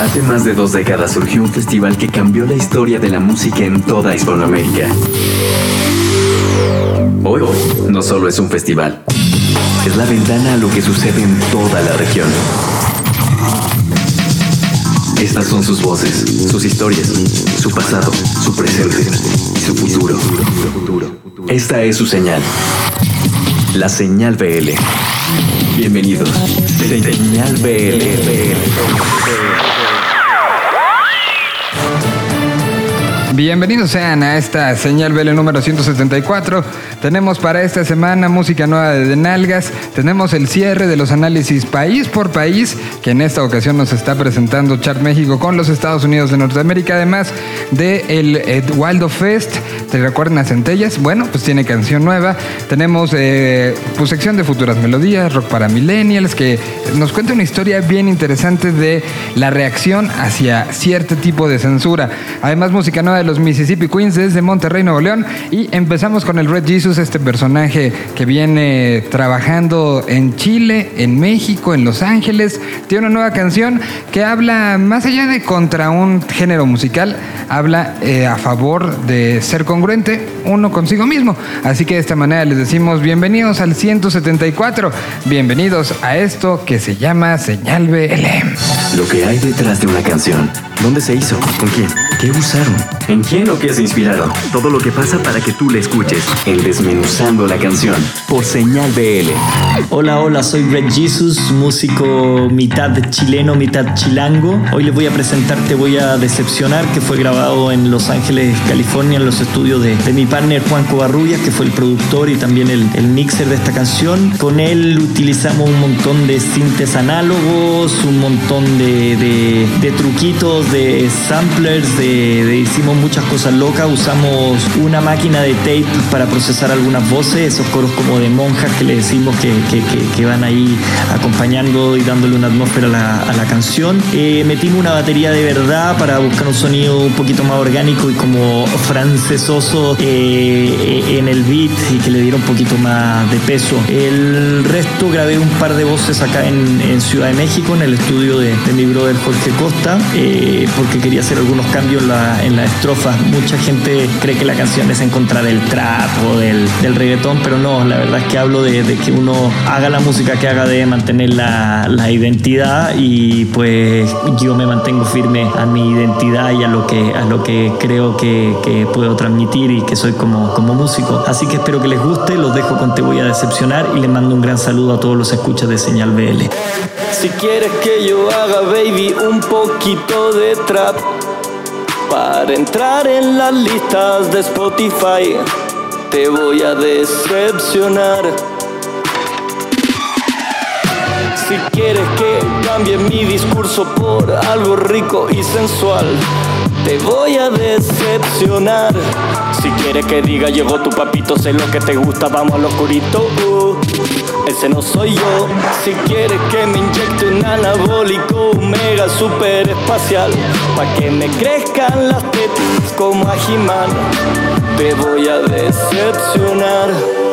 Hace más de dos décadas surgió un festival que cambió la historia de la música en toda Hispanoamérica. Hoy no solo es un festival, es la ventana a lo que sucede en toda la región. Estas son sus voces, sus historias, su pasado, su presente y su futuro. Esta es su señal. La señal BL. Bienvenidos. Señal BL. Bienvenidos sean a esta señal BL número 174. Tenemos para esta semana música nueva de Nalgas. Tenemos el cierre de los análisis país por país, que en esta ocasión nos está presentando Chart México con los Estados Unidos de Norteamérica, además de el Waldo Fest. ¿Te recuerdan a Centellas? Bueno, pues tiene canción nueva. Tenemos eh, pues sección de futuras melodías, rock para millennials, que nos cuenta una historia bien interesante de la reacción hacia cierto tipo de censura. Además, música nueva los Mississippi Queens desde Monterrey, Nuevo León. Y empezamos con el Red Jesus, este personaje que viene trabajando en Chile, en México, en Los Ángeles. Tiene una nueva canción que habla, más allá de contra un género musical, habla eh, a favor de ser congruente uno consigo mismo. Así que de esta manera les decimos bienvenidos al 174, bienvenidos a esto que se llama Señal BL. Lo que hay detrás de una canción. ¿Dónde se hizo? ¿Con quién? ¿Qué usaron? ¿En quién o qué se inspiraron? Todo lo que pasa para que tú la escuches. En Desmenuzando la canción. Por Señal BL. Hola, hola, soy Red Jesus, músico mitad chileno, mitad chilango. Hoy les voy a presentar Te Voy a Decepcionar, que fue grabado en Los Ángeles, California, en los estudios de, mi partner Juan Covarrubias, que fue el productor y también el, el mixer de esta canción. Con él utilizamos un montón de sintes análogos, un montón de, de, de truquitos, de samplers, de, hicimos muchas cosas locas. Usamos una máquina de tape para procesar algunas voces, esos coros como de monjas que le decimos que, que, van ahí acompañando y dándole una atmósfera a la, canción. Eh, metimos una batería de verdad para buscar un sonido un poquito más orgánico y como francesoso eh, en el beat y que le diera un poquito más de peso. El resto grabé un par de voces acá en, Ciudad de México, en el estudio de, mi brother Jorge Costa, eh, porque quería hacer algunos cambios en la, estrofa. Mucha gente cree que la canción es en contra del trap o del, reggaetón, pero no, la verdad es que hablo de, que uno haga la música que haga de mantener la, identidad y pues yo me mantengo firme a mi identidad y a lo que, a lo que creo que, puedo transmitir y que soy como, como músico. Así que espero que les guste, los dejo con Te voy a decepcionar y les mando un gran saludo a todos los escuchas de Señal BL. Si quieres que yo haga, baby, un poquito de trap para entrar en las listas de Spotify, te voy a decepcionar. Si quieres que cambie mi discurso por algo rico y sensual, te voy a decepcionar. Si quieres que diga llegó tu papito, sé lo que te gusta, vamos al oscurito. Ese no soy yo. Si quieres que me inyecte un anabólico mega super espacial, pa' que me crezcan las tetas como a he te voy a decepcionar.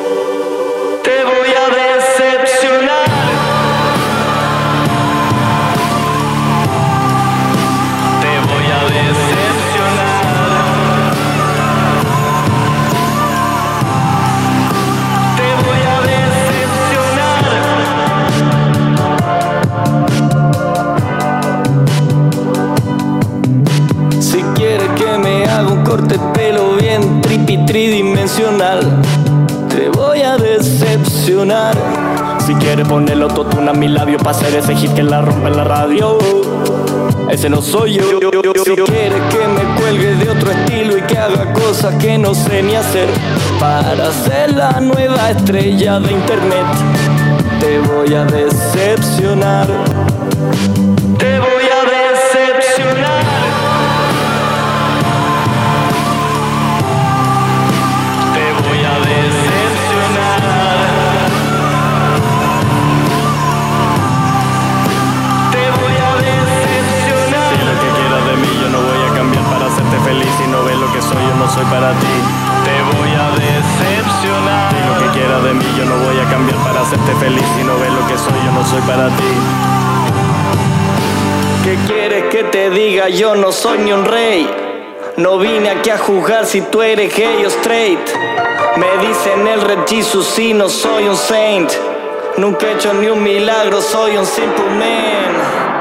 Si quieres ponerlo autotune a mi labio para hacer ese hit que la rompe en la radio. Ese no soy yo. Si quieres que me cuelgue de otro estilo y que haga cosas que no sé ni hacer para ser la nueva estrella de internet, te voy a decepcionar. Te voy soy, para ti. Te voy a decepcionar. Y lo que quieras de mí, yo no voy a cambiar para hacerte feliz. Si no ves lo que soy, yo no soy para ti. que quieres que te diga? Yo no soy ni un rey. No vine aquí a jugar si tú eres gay o straight. Me dicen el Red Jesus y no soy un saint. Nunca he hecho ni un milagro, soy un simple man.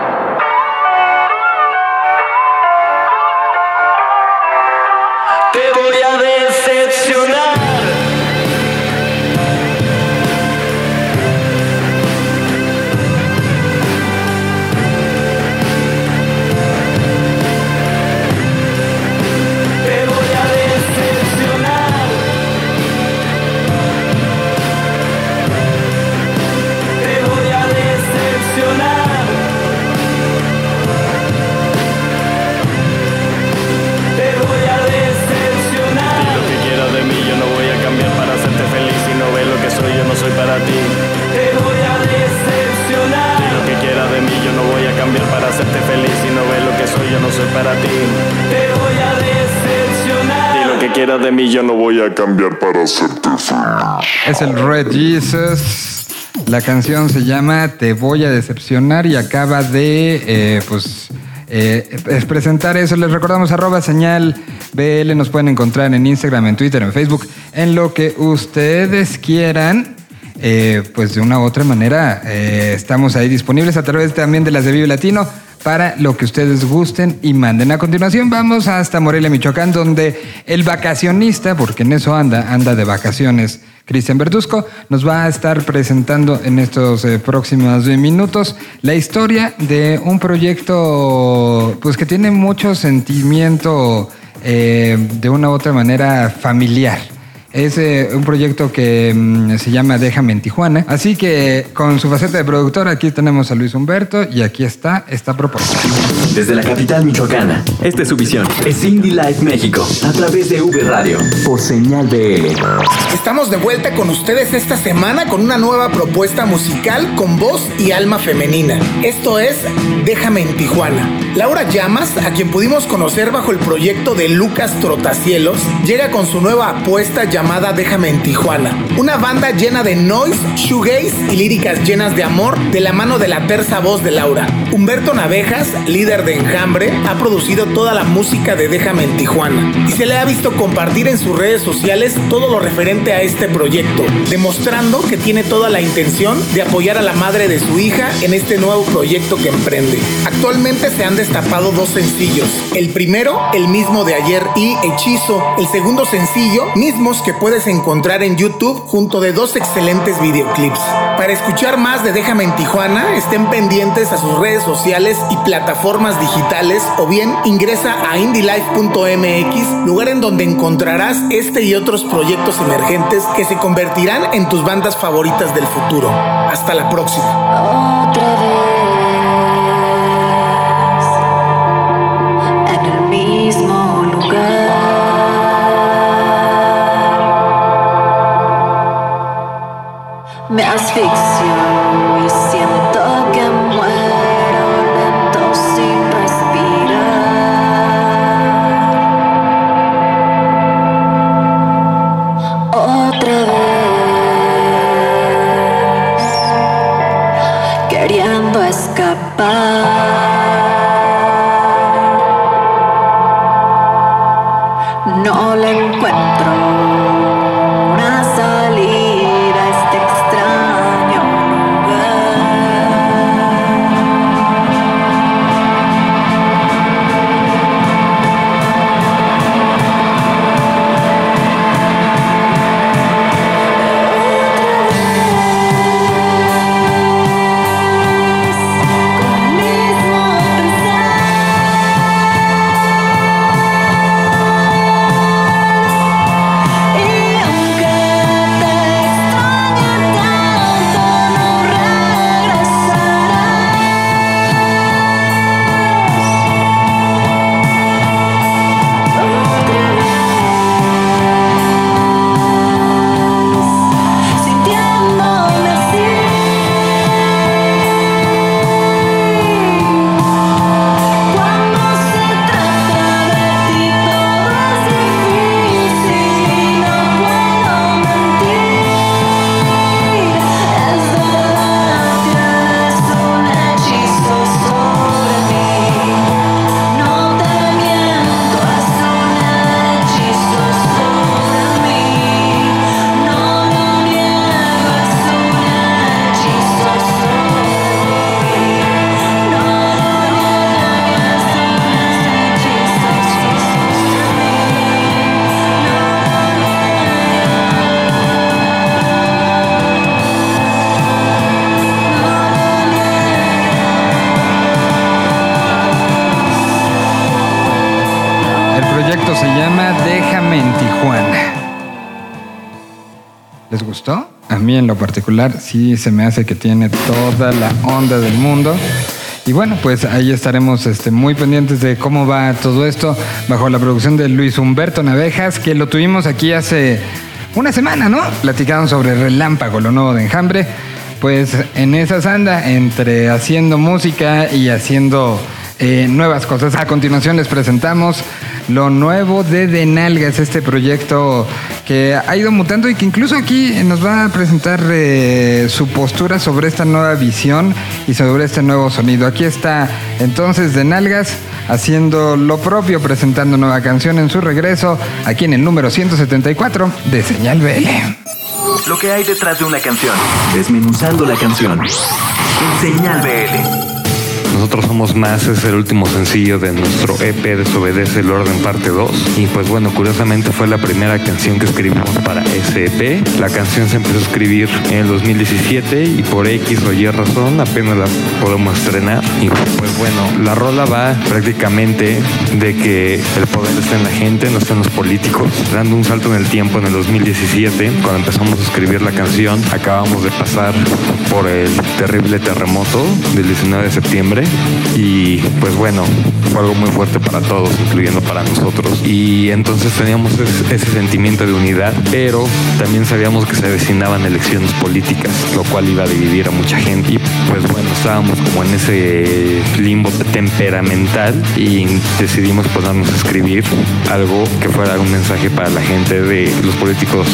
Jesus. La canción se llama Te voy a decepcionar y acaba de, eh, pues, eh, presentar eso. Les recordamos arroba señal BL. Nos pueden encontrar en Instagram, en Twitter, en Facebook, en lo que ustedes quieran. Eh, pues de una u otra manera estamos ahí disponibles a través también de las de Vive Latino para lo que ustedes gusten y manden. A continuación vamos hasta Morelia, Michoacán, donde el vacacionista, porque en eso anda, anda de vacaciones, Cristian Verduzco, nos va a estar presentando en estos eh, próximos minutos la historia de un proyecto pues que tiene mucho sentimiento eh, de una u otra manera familiar. Es eh, un proyecto que mm, se llama Déjame en Tijuana. Así que con su faceta de productor, aquí tenemos a Luis Humberto y aquí está esta propuesta. Desde la capital michoacana, esta es su visión. Es Indie Life México, a través de V Radio, por señal BL. Estamos de vuelta con ustedes esta semana con una nueva propuesta musical con voz y alma femenina. Esto es Déjame en Tijuana. Laura Llamas, a quien pudimos conocer bajo el proyecto de Lucas Trotacielos, llega con su nueva apuesta llamada Déjame en Tijuana. Una banda llena de noise, shoegaze y líricas llenas de amor de la mano de la terza voz de Laura. Humberto Navejas, líder de Enjambre, ha producido toda la música de Déjame en Tijuana y se le ha visto compartir en sus redes sociales todo lo referente a este proyecto, demostrando que tiene toda la intención de apoyar a la madre de su hija en este nuevo proyecto que emprende. Actualmente se han destapado dos sencillos. El primero, el mismo de ayer y Hechizo. El segundo sencillo, mismos que que puedes encontrar en YouTube junto de dos excelentes videoclips. Para escuchar más de Déjame en Tijuana, estén pendientes a sus redes sociales y plataformas digitales o bien ingresa a indylife.mx, lugar en donde encontrarás este y otros proyectos emergentes que se convertirán en tus bandas favoritas del futuro. Hasta la próxima. Y siento que muero lento sin respirar. Otra vez, queriendo escapar. Particular sí se me hace que tiene toda la onda del mundo. Y bueno, pues ahí estaremos este, muy pendientes de cómo va todo esto bajo la producción de Luis Humberto Navejas, que lo tuvimos aquí hace una semana, ¿no? Platicaron sobre Relámpago, lo nuevo de Enjambre. Pues en esas anda, entre haciendo música y haciendo eh, nuevas cosas. A continuación les presentamos lo nuevo de Denalgas, este proyecto que ha ido mutando y que incluso aquí nos va a presentar eh, su postura sobre esta nueva visión y sobre este nuevo sonido. Aquí está entonces Denalgas haciendo lo propio, presentando nueva canción en su regreso, aquí en el número 174 de Señal BL. Lo que hay detrás de una canción. Desmenuzando la canción. Señal BL. Nosotros somos más es el último sencillo de nuestro EP Desobedece el Orden parte 2 y pues bueno, curiosamente fue la primera canción que escribimos para ese EP. La canción se empezó a escribir en el 2017 y por X o Y razón apenas la podemos estrenar. Y pues bueno, la rola va prácticamente de que el poder está en la gente, no está en los políticos, dando un salto en el tiempo en el 2017 cuando empezamos a escribir la canción, acabamos de pasar por el terrible terremoto del 19 de septiembre y pues bueno, fue algo muy fuerte para todos, incluyendo para nosotros. Y entonces teníamos ese, sentimiento de unidad, pero también sabíamos que se avecinaban elecciones políticas, lo cual iba a dividir a mucha gente. Y pues bueno, estábamos como en ese limbo temperamental y decidimos ponernos a escribir algo que fuera un mensaje para la gente de los políticos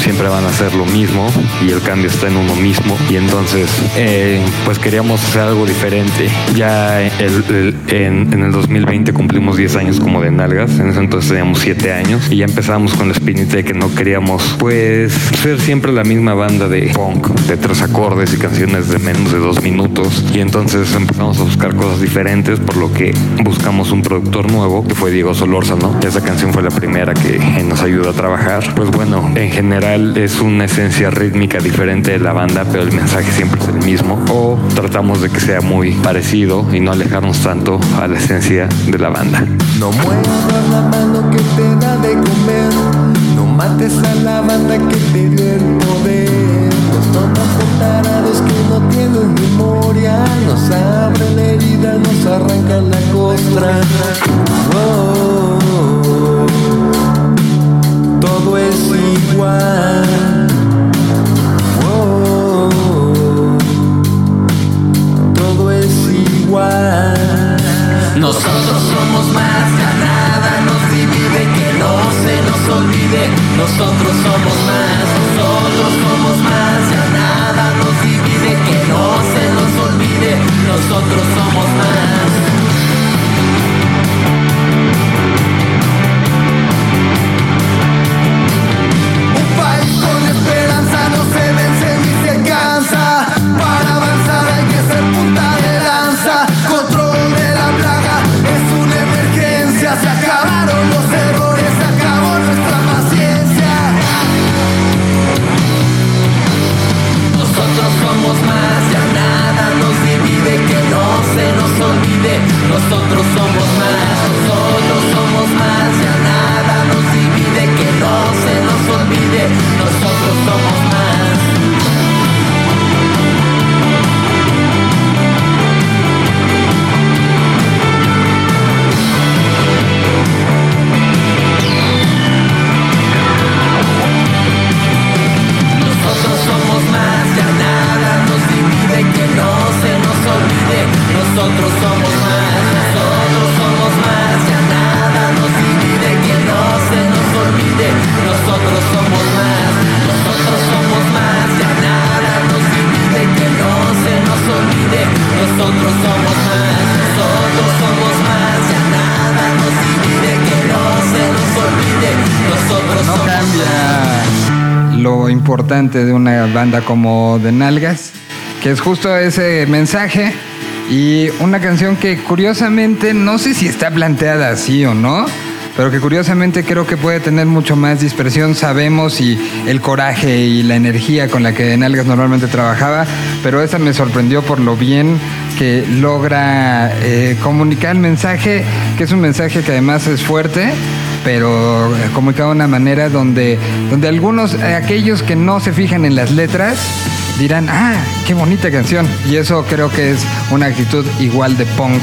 siempre van a hacer lo mismo y el cambio está en uno mismo y entonces eh, pues queríamos hacer algo diferente ya el- el- en, en el 2020 cumplimos 10 años como de nalgas, en ese entonces teníamos 7 años y ya empezamos con la espinita de que no queríamos pues ser siempre la misma banda de punk, de tres acordes y canciones de menos de dos minutos y entonces empezamos a buscar cosas diferentes por lo que buscamos un productor nuevo que fue Diego Solórzano. Esa canción fue la primera que nos ayudó a trabajar. Pues bueno, en general es una esencia rítmica diferente de la banda, pero el mensaje siempre es el mismo o tratamos de que sea muy parecido y no alejarnos tanto a la esencia de la banda. No muevas la mano que te da de comer. No mates a la banda que te dio el poder. Nos toman por tarados que no tienen memoria. Nos abren la herida, nos arrancan la costra. Oh, todo es igual. Nosotros somos más, ya nada nos divide, que no se nos olvide. Nosotros somos más, nosotros somos más, ya nada nos divide, que no se nos olvide. Nosotros somos más. De una banda como de Nalgas, que es justo ese mensaje y una canción que curiosamente no sé si está planteada así o no, pero que curiosamente creo que puede tener mucho más dispersión. Sabemos y el coraje y la energía con la que Nalgas normalmente trabajaba, pero esta me sorprendió por lo bien que logra eh, comunicar el mensaje, que es un mensaje que además es fuerte, pero eh, comunicado de una manera donde, donde algunos, eh, aquellos que no se fijan en las letras, dirán, ah, qué bonita canción. Y eso creo que es una actitud igual de punk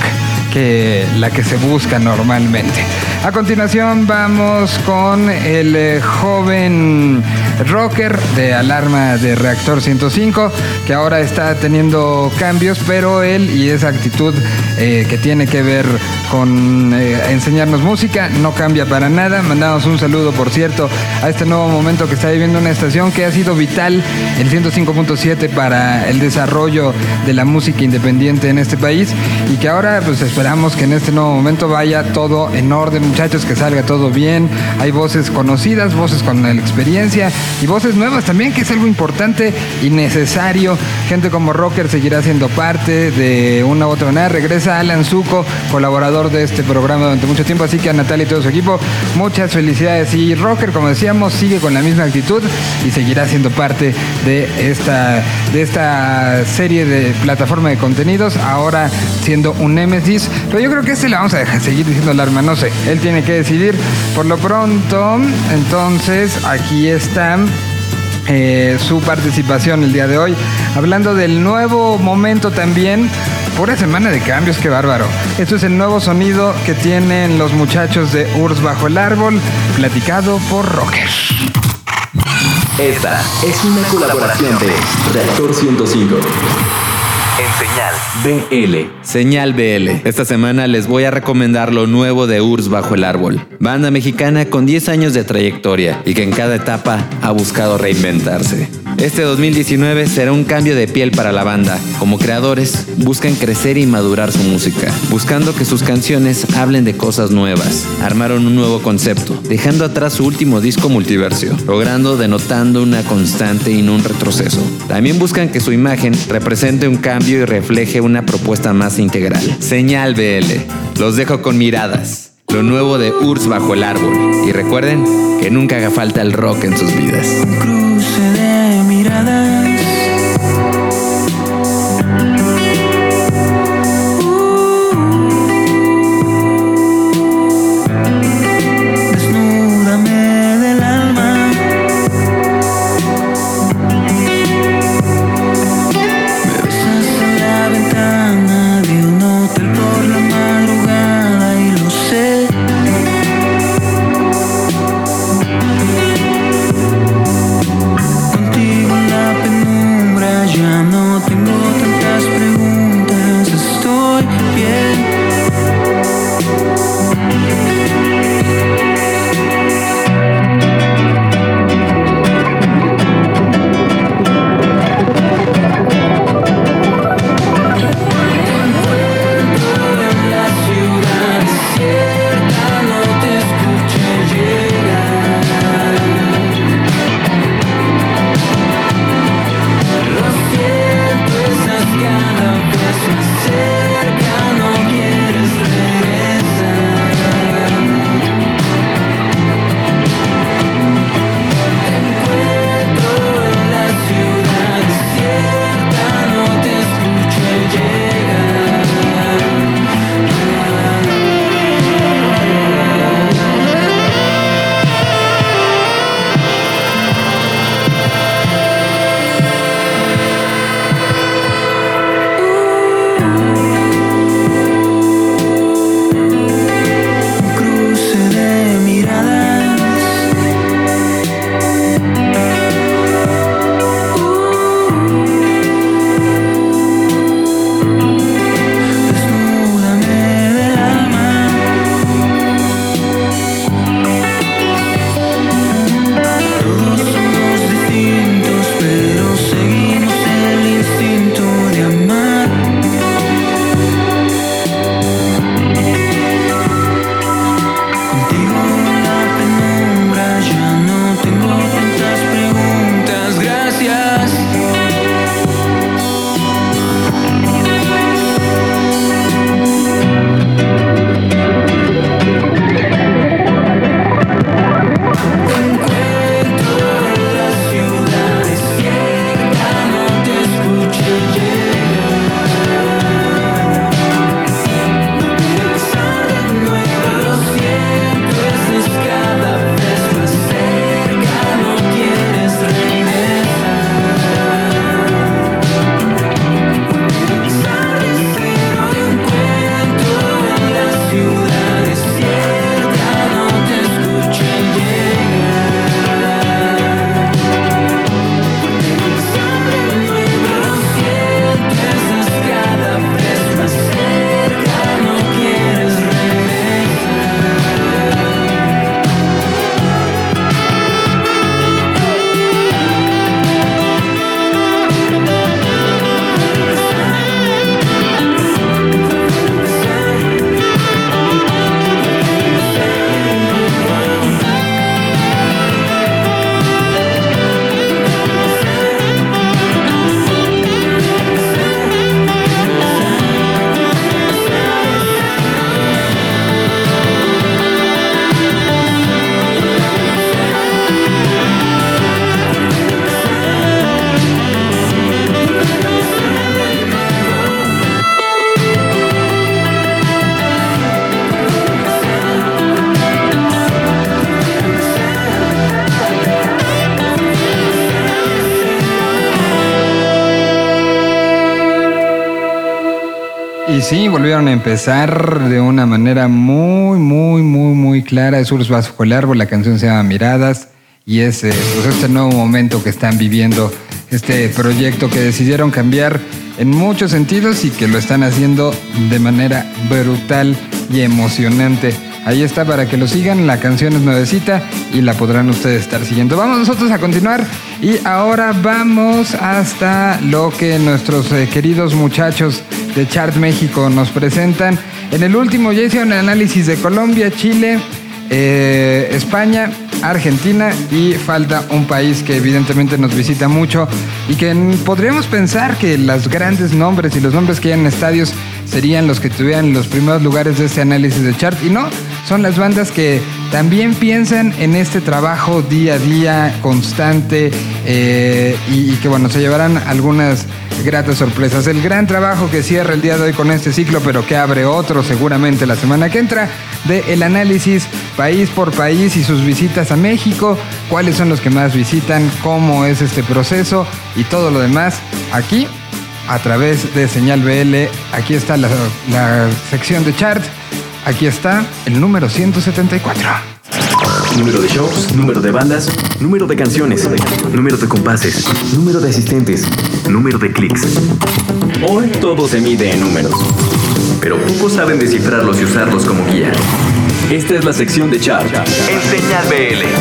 que la que se busca normalmente. A continuación vamos con el eh, joven rocker de alarma de reactor 105 que ahora está teniendo cambios, pero él y esa actitud eh, que tiene que ver con eh, enseñarnos música no cambia para nada. Mandamos un saludo, por cierto, a este nuevo momento que está viviendo una estación que ha sido vital, el 105.7 para el desarrollo de la música independiente en este país y que ahora pues esperamos que en este nuevo momento vaya todo en orden, muchachos, que salga todo bien. Hay voces conocidas, voces con la experiencia y voces nuevas también, que es algo importante y necesario. Gente como Rocker seguirá siendo parte de una u otra manera. Regresa Alan Zuko, colaborador de este programa durante mucho tiempo, así que a Natalia y todo su equipo, muchas felicidades. Y Rocker, como decíamos, sigue con la misma actitud y seguirá siendo parte de esta, de esta serie de plataforma de contenidos, ahora siendo un Nemesis. Pero yo creo que este le vamos a dejar seguir diciendo alarma, no sé, él tiene que decidir. Por lo pronto, entonces aquí está eh, su participación el día de hoy, hablando del nuevo momento también. Pura semana de cambios, qué bárbaro. Esto es el nuevo sonido que tienen los muchachos de Urs Bajo el Árbol, platicado por Rocker. Esta es una colaboración de Reactor 105. Señal BL. Señal BL. Esta semana les voy a recomendar lo nuevo de Urs Bajo el Árbol. Banda mexicana con 10 años de trayectoria y que en cada etapa ha buscado reinventarse. Este 2019 será un cambio de piel para la banda. Como creadores, buscan crecer y madurar su música, buscando que sus canciones hablen de cosas nuevas. Armaron un nuevo concepto, dejando atrás su último disco multiversio, logrando denotando una constante y no un retroceso. También buscan que su imagen represente un cambio y refleje una propuesta más integral. Señal BL. Los dejo con miradas. Lo nuevo de Urs bajo el árbol. Y recuerden que nunca haga falta el rock en sus vidas. together. Sí, volvieron a empezar de una manera muy, muy, muy, muy clara. Es Urs bajo el árbol, la canción se llama Miradas y es eh, pues este nuevo momento que están viviendo, este proyecto que decidieron cambiar en muchos sentidos y que lo están haciendo de manera brutal y emocionante. Ahí está para que lo sigan, la canción es nuevecita y la podrán ustedes estar siguiendo. Vamos nosotros a continuar y ahora vamos hasta lo que nuestros eh, queridos muchachos de Chart México nos presentan. En el último ya hice un análisis de Colombia, Chile, eh, España, Argentina y falta un país que evidentemente nos visita mucho y que podríamos pensar que los grandes nombres y los nombres que hay en estadios serían los que tuvieran los primeros lugares de este análisis de chart y no, son las bandas que también piensan en este trabajo día a día, constante eh, y, y que bueno, se llevarán algunas gratas sorpresas. El gran trabajo que cierra el día de hoy con este ciclo, pero que abre otro seguramente la semana que entra, de el análisis país por país y sus visitas a México, cuáles son los que más visitan, cómo es este proceso y todo lo demás aquí a través de Señal BL. Aquí está la, la sección de chart. Aquí está el número 174. Número de shows, número de bandas, número de canciones, número de compases, número de asistentes, número de clics. Hoy todo se mide en números, pero pocos saben descifrarlos y usarlos como guía. Esta es la sección de Chart en Señal BL.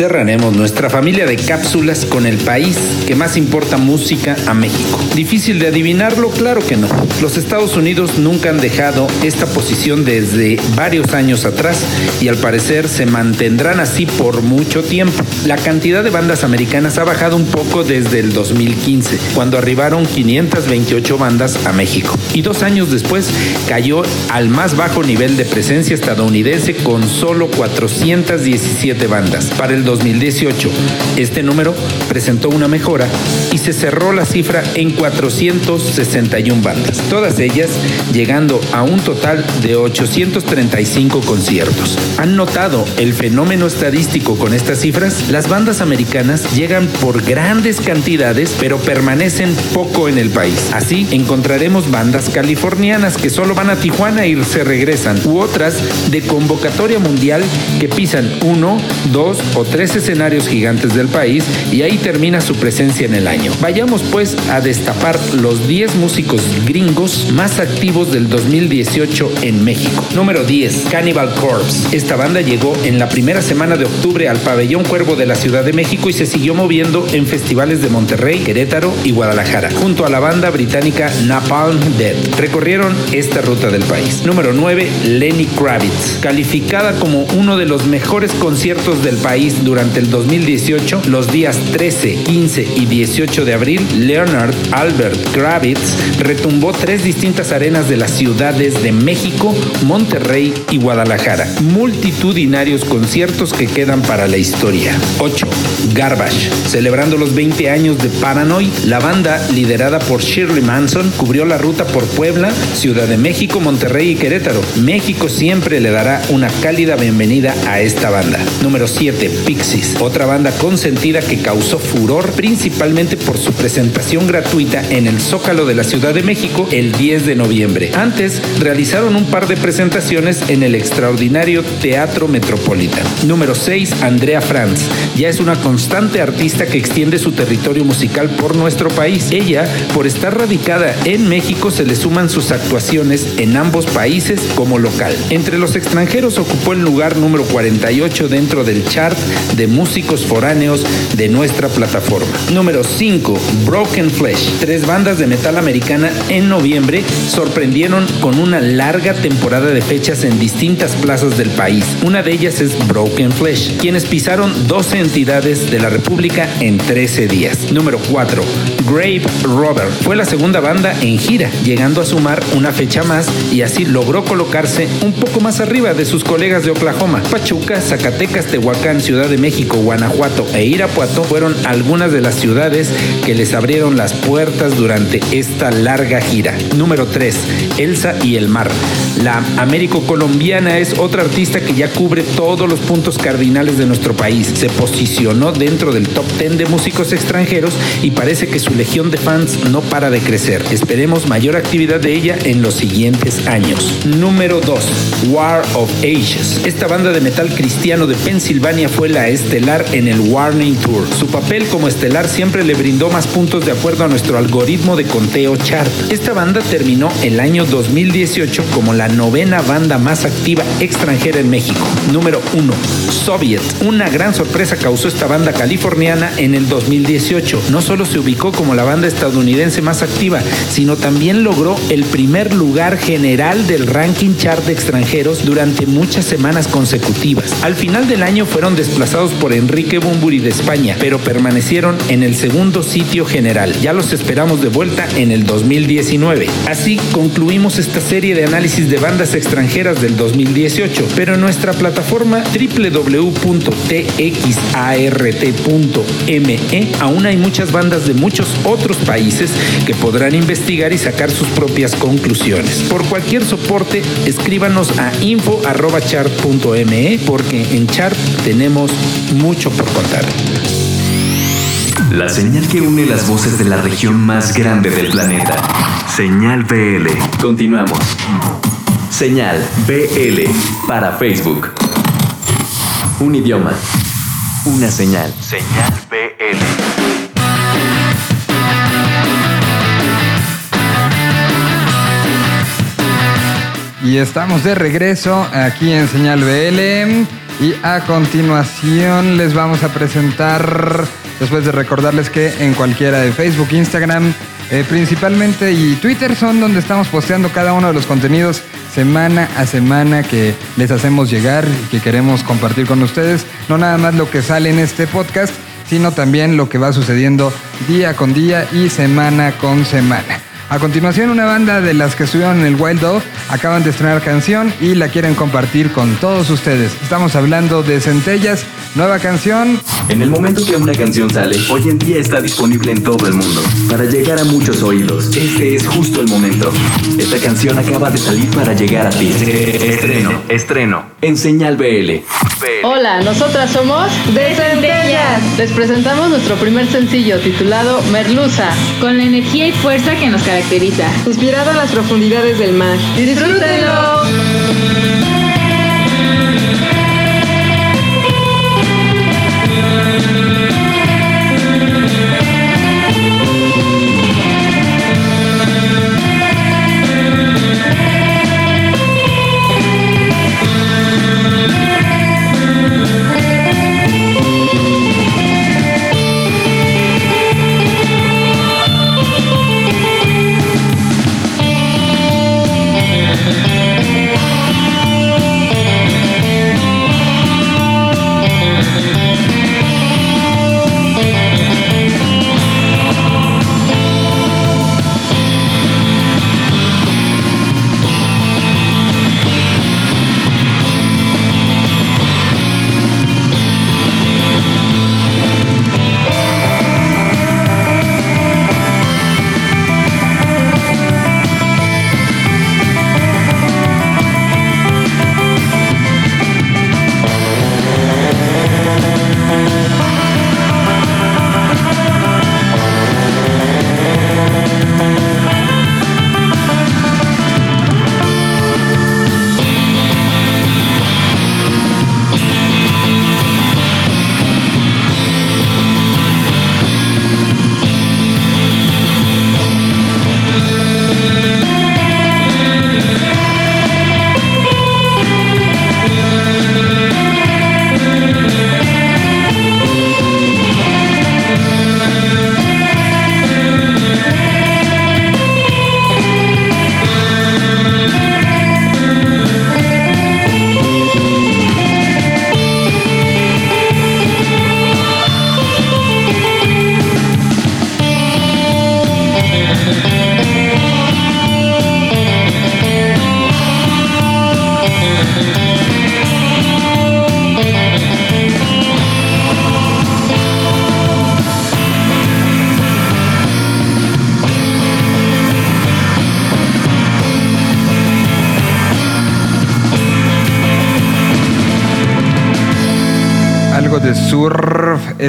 Cerraremos nuestra familia de cápsulas con el país que más importa música a México. ¿Difícil de adivinarlo? Claro que no. Los Estados Unidos nunca han dejado esta posición desde varios años atrás y al parecer se mantendrán así por mucho tiempo. La cantidad de bandas americanas ha bajado un poco desde el 2015, cuando arribaron 528 bandas a México. Y dos años después cayó al más bajo nivel de presencia estadounidense con solo 417 bandas. Para el 2018, este número presentó una mejora y se cerró la cifra en 461 bandas, todas ellas llegando a un total de 835 conciertos. ¿Han notado el fenómeno estadístico con estas cifras? Las bandas americanas llegan por grandes cantidades, pero permanecen poco en el país. Así encontraremos bandas californianas que solo van a Tijuana y se regresan, u otras de convocatoria mundial que pisan uno, dos o tres escenarios gigantes del país y ahí termina su presencia en el año. Vayamos pues a destapar los 10 músicos gringos más activos del 2018 en México. Número 10, Cannibal Corpse. Esta banda llegó en la primera semana de octubre al Pabellón Cuervo de la Ciudad de México y se siguió moviendo en festivales de Monterrey, Querétaro y Guadalajara, junto a la banda británica Napalm Death. Recorrieron esta ruta del país. Número 9, Lenny Kravitz. Calificada como uno de los mejores conciertos del país durante el 2018, los días 13, 15 y 18 de abril, Leonard Albert Kravitz retumbó tres distintas arenas de las ciudades de México, Monterrey y Guadalajara. Multitudinarios conciertos que quedan para la historia. 8. Garbage. Celebrando los 20 años de Paranoid, la banda, liderada por Shirley Manson, cubrió la ruta por Puebla, Ciudad de México, Monterrey y Querétaro. México siempre le dará una cálida bienvenida a esta banda. Número 7. Otra banda consentida que causó furor principalmente por su presentación gratuita en el Zócalo de la Ciudad de México el 10 de noviembre. Antes realizaron un par de presentaciones en el extraordinario Teatro Metropolitan. Número 6, Andrea Franz. Ya es una constante artista que extiende su territorio musical por nuestro país. Ella, por estar radicada en México, se le suman sus actuaciones en ambos países como local. Entre los extranjeros ocupó el lugar número 48 dentro del chart de músicos foráneos de nuestra plataforma. Número 5, Broken Flesh. Tres bandas de metal americana en noviembre sorprendieron con una larga temporada de fechas en distintas plazas del país. Una de ellas es Broken Flesh, quienes pisaron 12 entidades de la República en 13 días. Número 4, Grave Robber. Fue la segunda banda en gira, llegando a sumar una fecha más y así logró colocarse un poco más arriba de sus colegas de Oklahoma, Pachuca, Zacatecas, Tehuacán, Ciudad de México, Guanajuato e Irapuato fueron algunas de las ciudades que les abrieron las puertas durante esta larga gira. Número 3. Elsa y el mar. La Américo colombiana es otra artista que ya cubre todos los puntos cardinales de nuestro país. Se posicionó dentro del top 10 de músicos extranjeros y parece que su legión de fans no para de crecer. Esperemos mayor actividad de ella en los siguientes años. Número 2. War of Ages. Esta banda de metal cristiano de Pensilvania fue la estelar en el Warning Tour. Su papel como estelar siempre le brindó más puntos de acuerdo a nuestro algoritmo de conteo chart. Esta banda terminó el año 2018 como la novena banda más activa extranjera en México. Número 1. Soviet. Una gran sorpresa causó esta banda californiana en el 2018. No solo se ubicó como la banda estadounidense más activa, sino también logró el primer lugar general del ranking chart de extranjeros durante muchas semanas consecutivas. Al final del año fueron desplazados por Enrique Bumburi de España, pero permanecieron en el segundo sitio general. Ya los esperamos de vuelta en el 2019. Así concluimos esta serie de análisis de bandas extranjeras del 2018, pero en nuestra plataforma www.txart.me aún hay muchas bandas de muchos otros países que podrán investigar y sacar sus propias conclusiones. Por cualquier soporte, escríbanos a info.chart.me porque en Chart tenemos mucho por contar. La señal que une las voces de la región más grande del planeta. Señal BL. Continuamos. Señal BL para Facebook. Un idioma. Una señal. Señal BL. Y estamos de regreso aquí en Señal BL. Y a continuación les vamos a presentar, después de recordarles que en cualquiera de Facebook, Instagram, eh, principalmente y Twitter son donde estamos posteando cada uno de los contenidos semana a semana que les hacemos llegar y que queremos compartir con ustedes. No nada más lo que sale en este podcast, sino también lo que va sucediendo día con día y semana con semana. A continuación, una banda de las que estuvieron en el Wild Dog acaban de estrenar canción y la quieren compartir con todos ustedes. Estamos hablando de Centellas, nueva canción. En el momento que una canción sale, hoy en día está disponible en todo el mundo, para llegar a muchos oídos. Este es justo el momento. Esta canción acaba de salir para llegar a ti. Estreno, estreno, en Señal BL. Hola, nosotras somos De Centellas. Les presentamos nuestro primer sencillo titulado Merluza. Con la energía y fuerza que nos caracteriza. Inspirado en las profundidades del mar. ¡Disfrútenlo!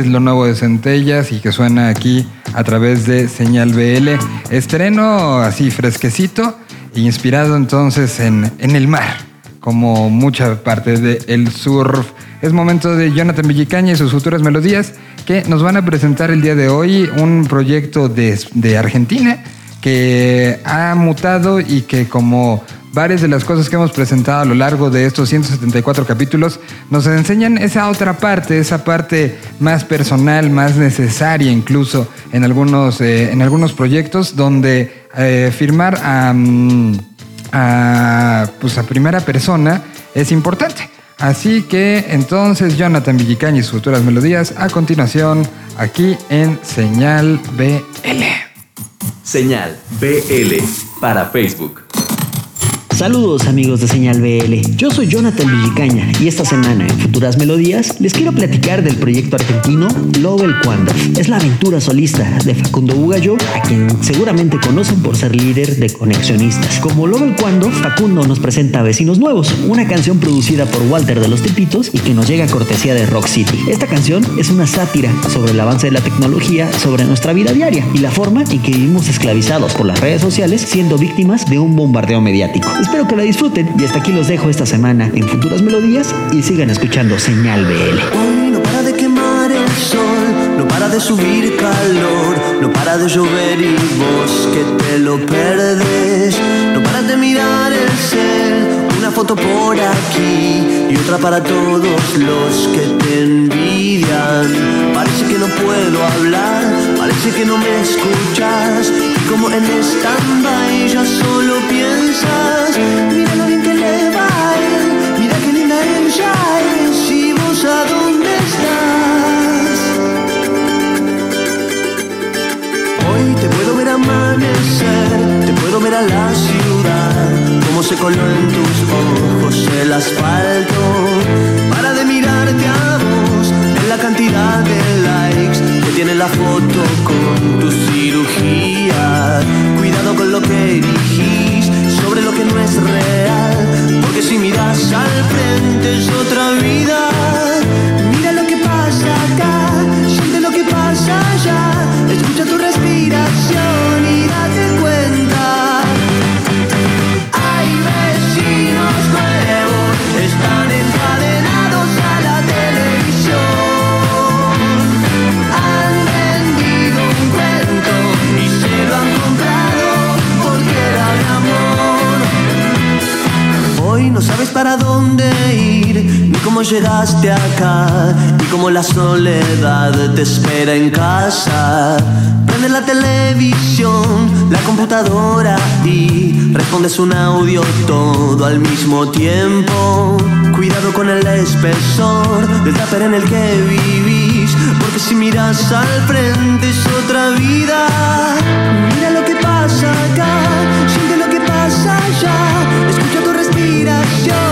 Lo nuevo de Centellas y que suena aquí a través de Señal BL. Estreno así fresquecito, inspirado entonces en, en el mar, como mucha parte del surf. Es momento de Jonathan Villicaña y sus futuras melodías que nos van a presentar el día de hoy un proyecto de, de Argentina que ha mutado y que como varias de las cosas que hemos presentado a lo largo de estos 174 capítulos nos enseñan esa otra parte, esa parte más personal, más necesaria incluso en algunos, eh, en algunos proyectos donde eh, firmar a, mm, a, pues a primera persona es importante. Así que entonces Jonathan Villicaña y sus futuras melodías a continuación aquí en Señal BL. Señal BL para Facebook. Saludos amigos de Señal BL, yo soy Jonathan Villicaña y esta semana en Futuras Melodías les quiero platicar del proyecto argentino Lobel Cuando. Es la aventura solista de Facundo Bugallo, a quien seguramente conocen por ser líder de Conexionistas. Como Lobel Cuando, Facundo nos presenta Vecinos Nuevos, una canción producida por Walter de los Tripitos y que nos llega a cortesía de Rock City. Esta canción es una sátira sobre el avance de la tecnología sobre nuestra vida diaria y la forma en que vivimos esclavizados por las redes sociales siendo víctimas de un bombardeo mediático. Espero que la disfruten y hasta aquí los dejo esta semana en Futuras Melodías y sigan escuchando Señal BL. No para de quemar el sol, no para de subir calor, no para de llover y vos que te lo perdes, no para de mirar el cel, una foto por aquí y otra para todos los que te envidian. Parece que no puedo hablar, parece que no me escuchas, y como en stand-by ya solo piensas, mira lo bien que le va a él, mira qué linda ella es, y vos a dónde estás. Hoy te puedo ver amanecer, te puedo ver a la ciudad, se coló en tus ojos el asfalto. Para de mirarte a vos, en la cantidad de likes que tiene la foto con tu cirugía. Cuidado con lo que elegís, sobre lo que no es real, porque si miras al frente es otra vida. Mira lo que pasa acá, siente lo que pasa allá, escucha tu respiración y date llegaste acá, ni cómo la soledad te espera en casa. Prende la televisión, la computadora y respondes un audio todo al mismo tiempo. Cuidado con el espesor del tupper en el que vivís, porque si miras al frente es otra vida. Mira lo que pasa acá, siente lo que pasa allá, escucha tu respiración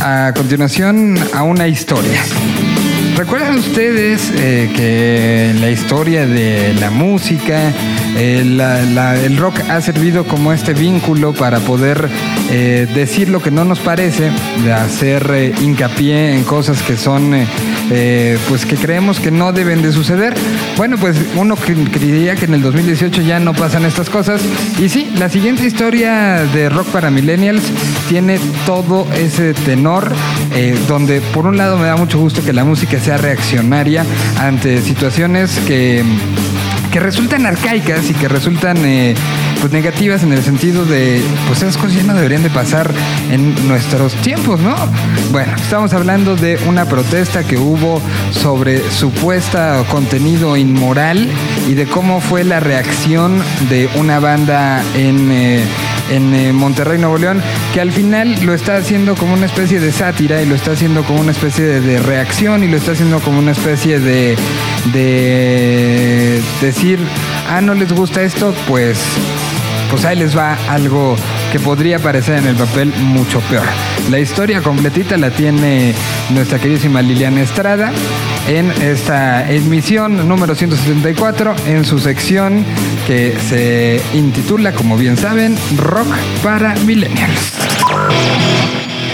A continuación a una historia. ¿Recuerdan ustedes eh, que la historia de la música, eh, el rock ha servido como este vínculo para poder eh, decir lo que no nos parece, de hacer hincapié en cosas que son, eh, pues que creemos que no deben de suceder? Bueno, pues uno cre- creería que en el 2018 ya no pasan estas cosas. Y sí, la siguiente historia de rock para millennials tiene todo ese tenor, eh, donde por un lado me da mucho gusto que la música sea reaccionaria ante situaciones que, que resultan arcaicas y que resultan eh, pues negativas en el sentido de, pues esas cosas ya no deberían de pasar en nuestros tiempos, ¿no? Bueno, estamos hablando de una protesta que hubo sobre supuesta contenido inmoral y de cómo fue la reacción de una banda en... eh, en eh, Monterrey, Nuevo León, que al final lo está haciendo como una especie de sátira y lo está haciendo como una especie de, reacción y lo está haciendo como una especie de, de decir, ah, no les gusta esto, pues, pues ahí les va algo que podría parecer en el papel mucho peor. La historia completita la tiene nuestra queridísima Liliana Estrada en esta emisión número 174 en su sección que se intitula, como bien saben, Rock para Millennials.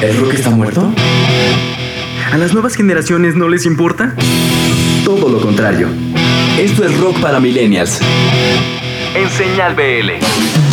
¿El rock está muerto? ¿A las nuevas generaciones no les importa? Todo lo contrario. Esto es Rock para Millennials. En Señal BL.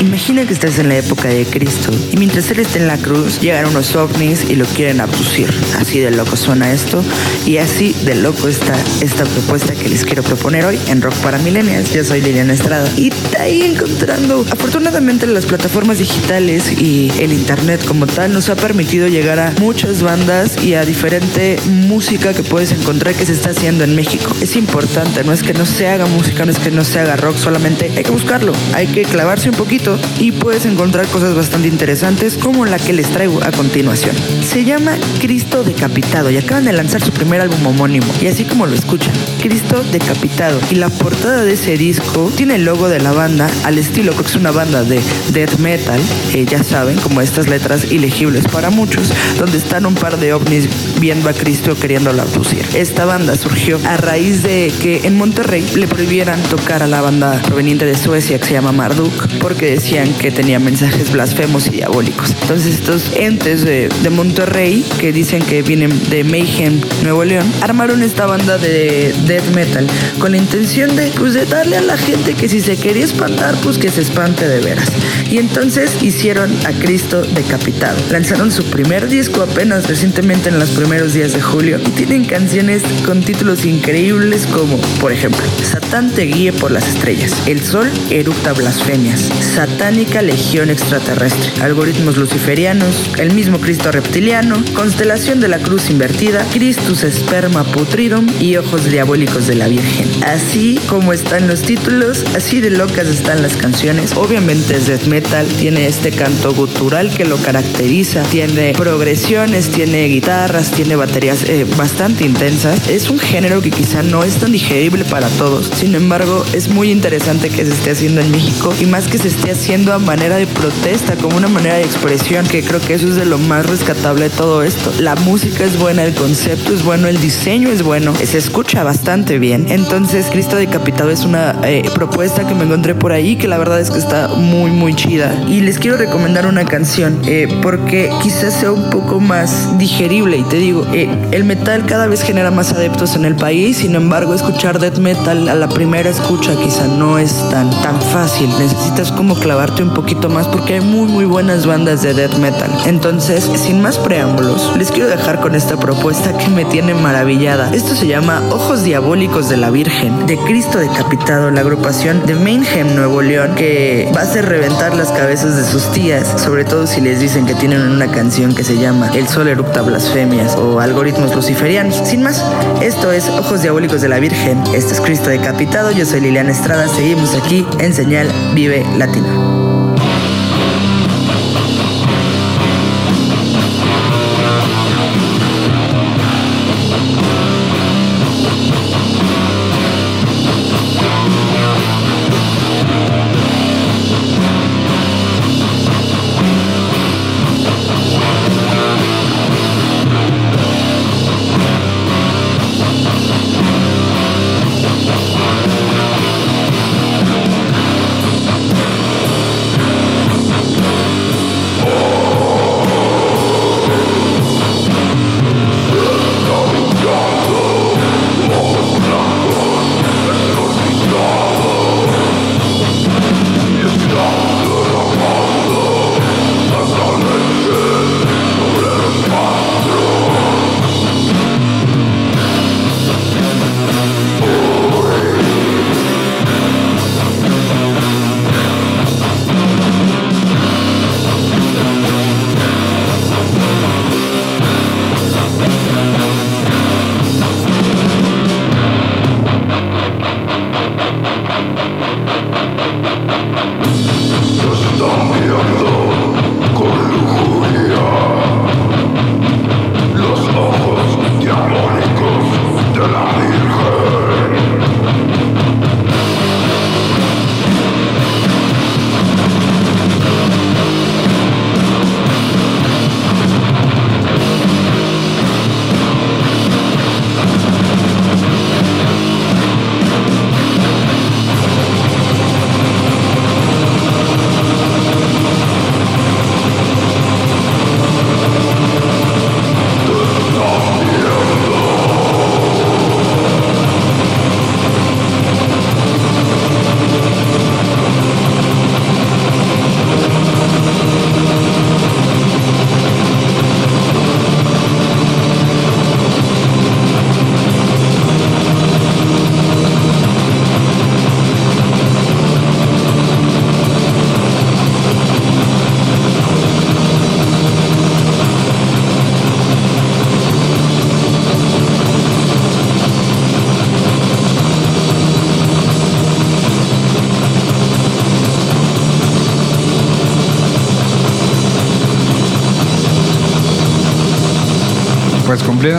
Imagina que estás en la época de Cristo y mientras Él está en la cruz llegan unos ovnis y lo quieren abducir. Así de loco suena esto y así de loco está esta propuesta que les quiero proponer hoy en Rock para Millennials. Yo soy Liliana Estrada y de ahí encontrando, afortunadamente las plataformas digitales y el internet como tal nos ha permitido llegar a muchas bandas y a diferente música que puedes encontrar que se está haciendo en México. Es importante, no es que no se haga música, no es que no se haga rock, solamente hay que buscarlo, hay que clavarse un poquito y puedes encontrar cosas bastante interesantes como la que les traigo a continuación. Se llama Cristo Decapitado y acaban de lanzar su primer álbum homónimo y así como lo escuchan, Cristo Decapitado y la portada de ese disco tiene el logo de la banda al estilo que es una banda de death metal, ya saben, como estas letras ilegibles para muchos, donde están un par de ovnis viendo a Cristo queriéndolo abducir. Esta banda surgió a raíz de que en Monterrey le prohibieran tocar a la banda proveniente de Suecia que se llama Marduk porque decían que tenía mensajes blasfemos y diabólicos. Entonces estos entes de, de Monterrey que dicen que vienen de Mayhem, Nuevo León, armaron esta banda de death metal con la intención de, pues, de darle a la gente que si se quería espantar, pues que se espante de veras. Y entonces hicieron a Cristo decapitado. Lanzaron su primer disco apenas recientemente en los primeros días de julio y tienen canciones con títulos increíbles como, por ejemplo, Satán te guíe por las estrellas, El sol eructa blasfemias, Satánica legión extraterrestre, Algoritmos luciferianos, El mismo Cristo reptiliano, Constelación de la cruz invertida, Christus esperma putridum y Ojos diabólicos de la Virgen. Así como están los títulos, así de locas están las canciones. Obviamente es death metal, tiene este canto gutural que lo caracteriza, tiene progresiones, tiene guitarras, tiene baterías eh, bastante intensas. Es un género que quizá no es tan digerible para todos, sin embargo es muy interesante que se esté haciendo en México y más que se esté haciendo a manera de protesta, como una manera de expresión, que creo que eso es de lo más rescatable de todo esto. La música es buena, el concepto es bueno, el diseño es bueno, se escucha bastante bien. Entonces Cristo Decapitado es una eh, propuesta que me encontré por ahí que la verdad es que está muy muy chida y les quiero recomendar una canción eh, porque quizás sea un poco más digerible y te digo, eh, el metal cada vez genera más adeptos en el país, sin embargo escuchar death metal a la primera escucha quizá no es tan, tan fácil, necesitas como clavarte un poquito más porque hay muy muy buenas bandas de death metal. Entonces, sin más preámbulos, les quiero dejar con esta propuesta que me tiene maravillada. Esto se llama Ojos Diabólicos de la Virgen, de Cristo Decapitado, la agrupación de Mayhem Nuevo León, que va a hacer reventar las cabezas de sus tías, sobre todo si les dicen que tienen una canción que se llama El Sol Erupta Blasfemias o Algoritmos Luciferianos. Sin más, esto es Ojos Diabólicos de la Virgen, esto es Cristo Decapitado, yo soy Liliana Estrada, seguimos aquí en Señal Vive Latino. Pues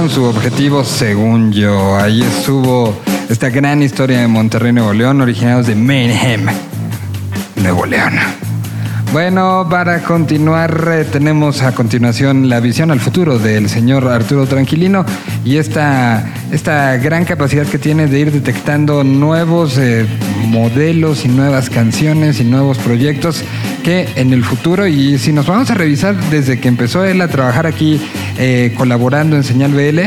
su objetivo según yo. Ahí estuvo esta gran historia de Monterrey, Nuevo León, originados de Mayhem, Nuevo León. Bueno, para continuar, eh, tenemos a continuación la visión al futuro del señor Arturo Tranquilino y esta, esta gran capacidad que tiene de ir detectando nuevos eh, modelos y nuevas canciones y nuevos proyectos que en el futuro, y si nos vamos a revisar desde que empezó él a trabajar aquí eh, colaborando en Señal BL,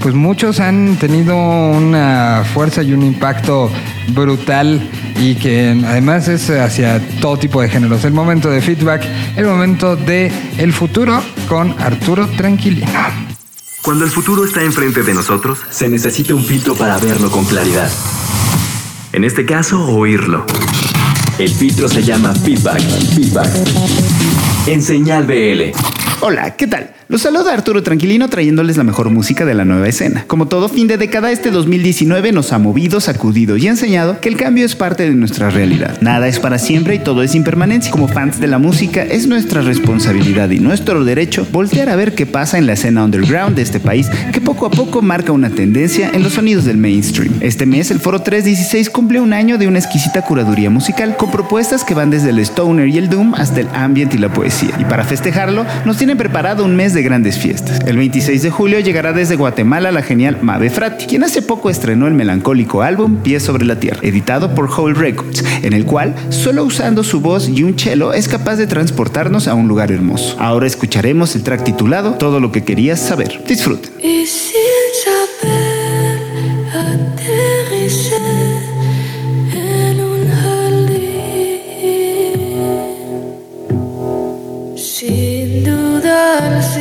pues muchos han tenido una fuerza y un impacto brutal y que además es hacia todo tipo de géneros. El momento de feedback, el momento de el futuro con Arturo Tranquilino. Cuando el futuro está enfrente de nosotros, se necesita un filtro para verlo con claridad. En este caso, oírlo. El filtro se llama feedback. Feedback. En señal BL. Hola, ¿qué tal? Los saluda Arturo Tranquilino trayéndoles la mejor música de la nueva escena. Como todo fin de década, este 2019 nos ha movido, sacudido y enseñado que el cambio es parte de nuestra realidad. Nada es para siempre y todo es impermanencia. Como fans de la música, es nuestra responsabilidad y nuestro derecho voltear a ver qué pasa en la escena underground de este país que poco a poco marca una tendencia en los sonidos del mainstream. Este mes, el Foro 316 cumple un año de una exquisita curaduría musical con propuestas que van desde el stoner y el doom hasta el ambient y la poesía. Y para festejarlo, nos tienen preparado un mes de grandes fiestas. El 26 de julio llegará desde Guatemala la genial Mabe Frati, quien hace poco estrenó el melancólico álbum Pies sobre la Tierra, editado por Whole Records, en el cual, solo usando su voz y un cello, es capaz de transportarnos a un lugar hermoso. Ahora escucharemos el track titulado Todo lo que querías saber. Disfruten. understand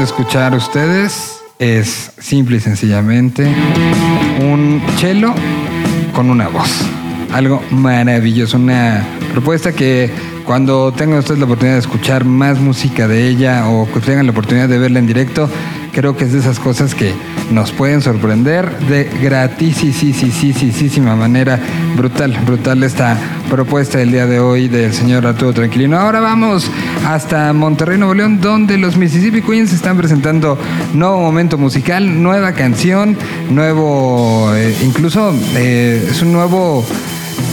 de escuchar ustedes es simple y sencillamente un cello con una voz. Algo maravilloso, una propuesta que cuando tengan ustedes la oportunidad de escuchar más música de ella o que tengan la oportunidad de verla en directo, creo que es de esas cosas que nos pueden sorprender de gratisísima manera. Brutal, brutal esta propuesta del día de hoy del señor Arturo Tranquilino. Ahora vamos hasta Monterrey, Nuevo León, donde los Mississippi Queens están presentando nuevo momento musical, nueva canción, nuevo, eh, incluso eh, es un nuevo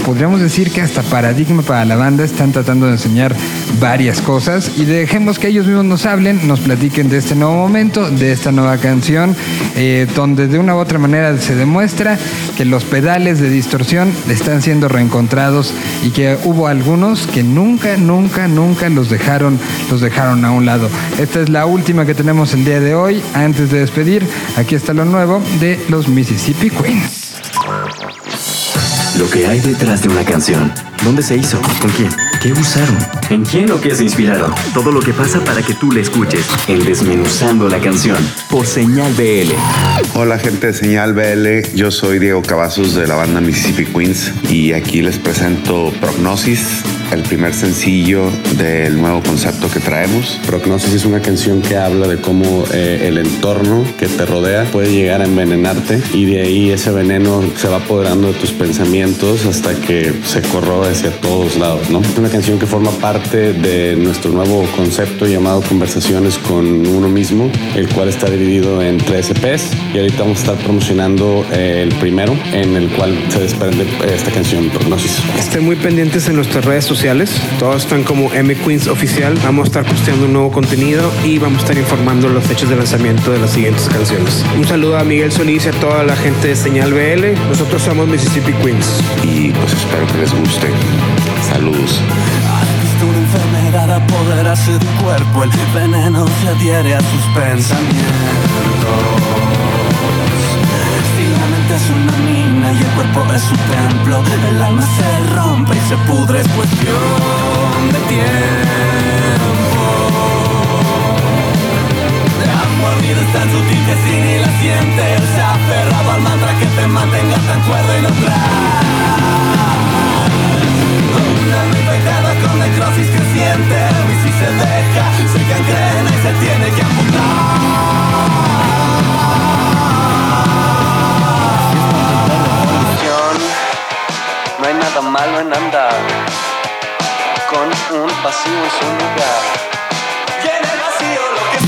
podríamos decir que hasta paradigma para la banda están tratando de enseñar varias cosas y dejemos que ellos mismos nos hablen, nos platiquen de este nuevo momento, de esta nueva canción, eh, donde de una u otra manera se demuestra que los pedales de distorsión están siendo reencontrados y que hubo algunos que nunca, nunca, nunca los dejaron, los dejaron a un lado. Esta es la última que tenemos el día de hoy. Antes de despedir, aquí está lo nuevo de los Mississippi Queens. Lo que hay detrás de una canción. ¿Dónde se hizo? ¿Con quién? ¿Qué usaron? ¿En quién o qué se inspiraron? Todo lo que pasa para que tú la escuches. En Desmenuzando la canción. Por Señal BL. Hola gente de Señal BL, yo soy Diego Cavazos de la banda Mississippi Queens y aquí les presento Prognosis, el primer sencillo del nuevo concepto que traemos. Prognosis es una canción que habla de cómo eh, el entorno que te rodea puede llegar a envenenarte y de ahí ese veneno se va apoderando de tus pensamientos hasta que se corroe hacia todos lados, ¿no? Una canción que forma parte de nuestro nuevo concepto llamado Conversaciones con uno mismo, el cual está dividido en tres EPs y ahorita vamos a estar promocionando eh, el primero en el cual se desprende eh, esta canción Prognosis. Estén muy pendientes en nuestras redes sociales. Todos están como M Queens Oficial. Vamos a estar posteando un nuevo contenido y vamos a estar informando los fechas de lanzamiento de las siguientes canciones. Un saludo a Miguel Solís y a toda la gente de Señal BL. Nosotros somos Mississippi Queens. Y pues espero que les guste. Saludos. Una enfermedad apodera su cuerpo, el veneno se adhiere a sus pensamientos. Si la mente es una mina y el cuerpo es su templo, el alma se rompe y se pudre, es cuestión de tiempo. La mordida es tan sutil que si ni la sientes, se ha aferrado al mantra que te mantenga tan cuerdo y neutral. Necrosis creciente Y si se deja, se y se tiene que No hay nada malo en andar con un vacío en su lugar. El vacío lo que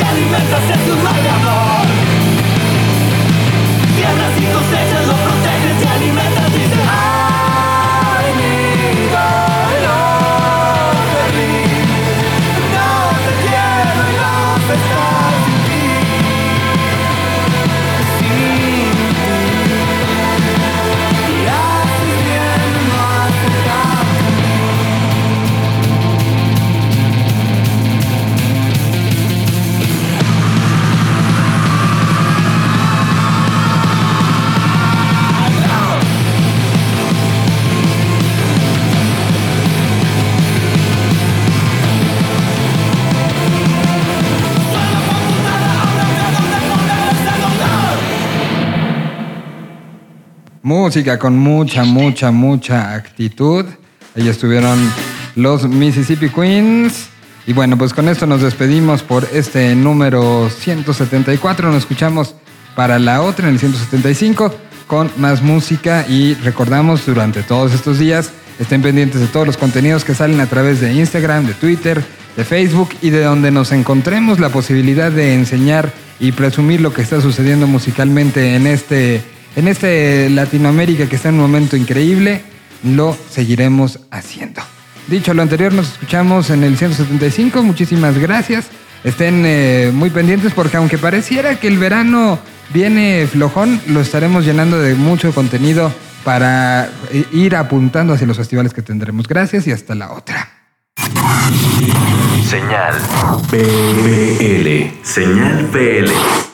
y alimentas ese mal de amor. Siembras y cosechas lo Música con mucha, mucha, mucha actitud. Ahí estuvieron los Mississippi Queens. Y bueno, pues con esto nos despedimos por este número 174. Nos escuchamos para la otra en el 175 con más música y recordamos durante todos estos días estén pendientes de todos los contenidos que salen a través de Instagram, de Twitter, de Facebook y de donde nos encontremos la posibilidad de enseñar y presumir lo que está sucediendo musicalmente en este en este Latinoamérica que está en un momento increíble, lo seguiremos haciendo. Dicho lo anterior, nos escuchamos en el 175. Muchísimas gracias. Estén eh, muy pendientes porque aunque pareciera que el verano viene flojón, lo estaremos llenando de mucho contenido para eh, ir apuntando hacia los festivales que tendremos. Gracias y hasta la otra. Señal BL. Señal BL.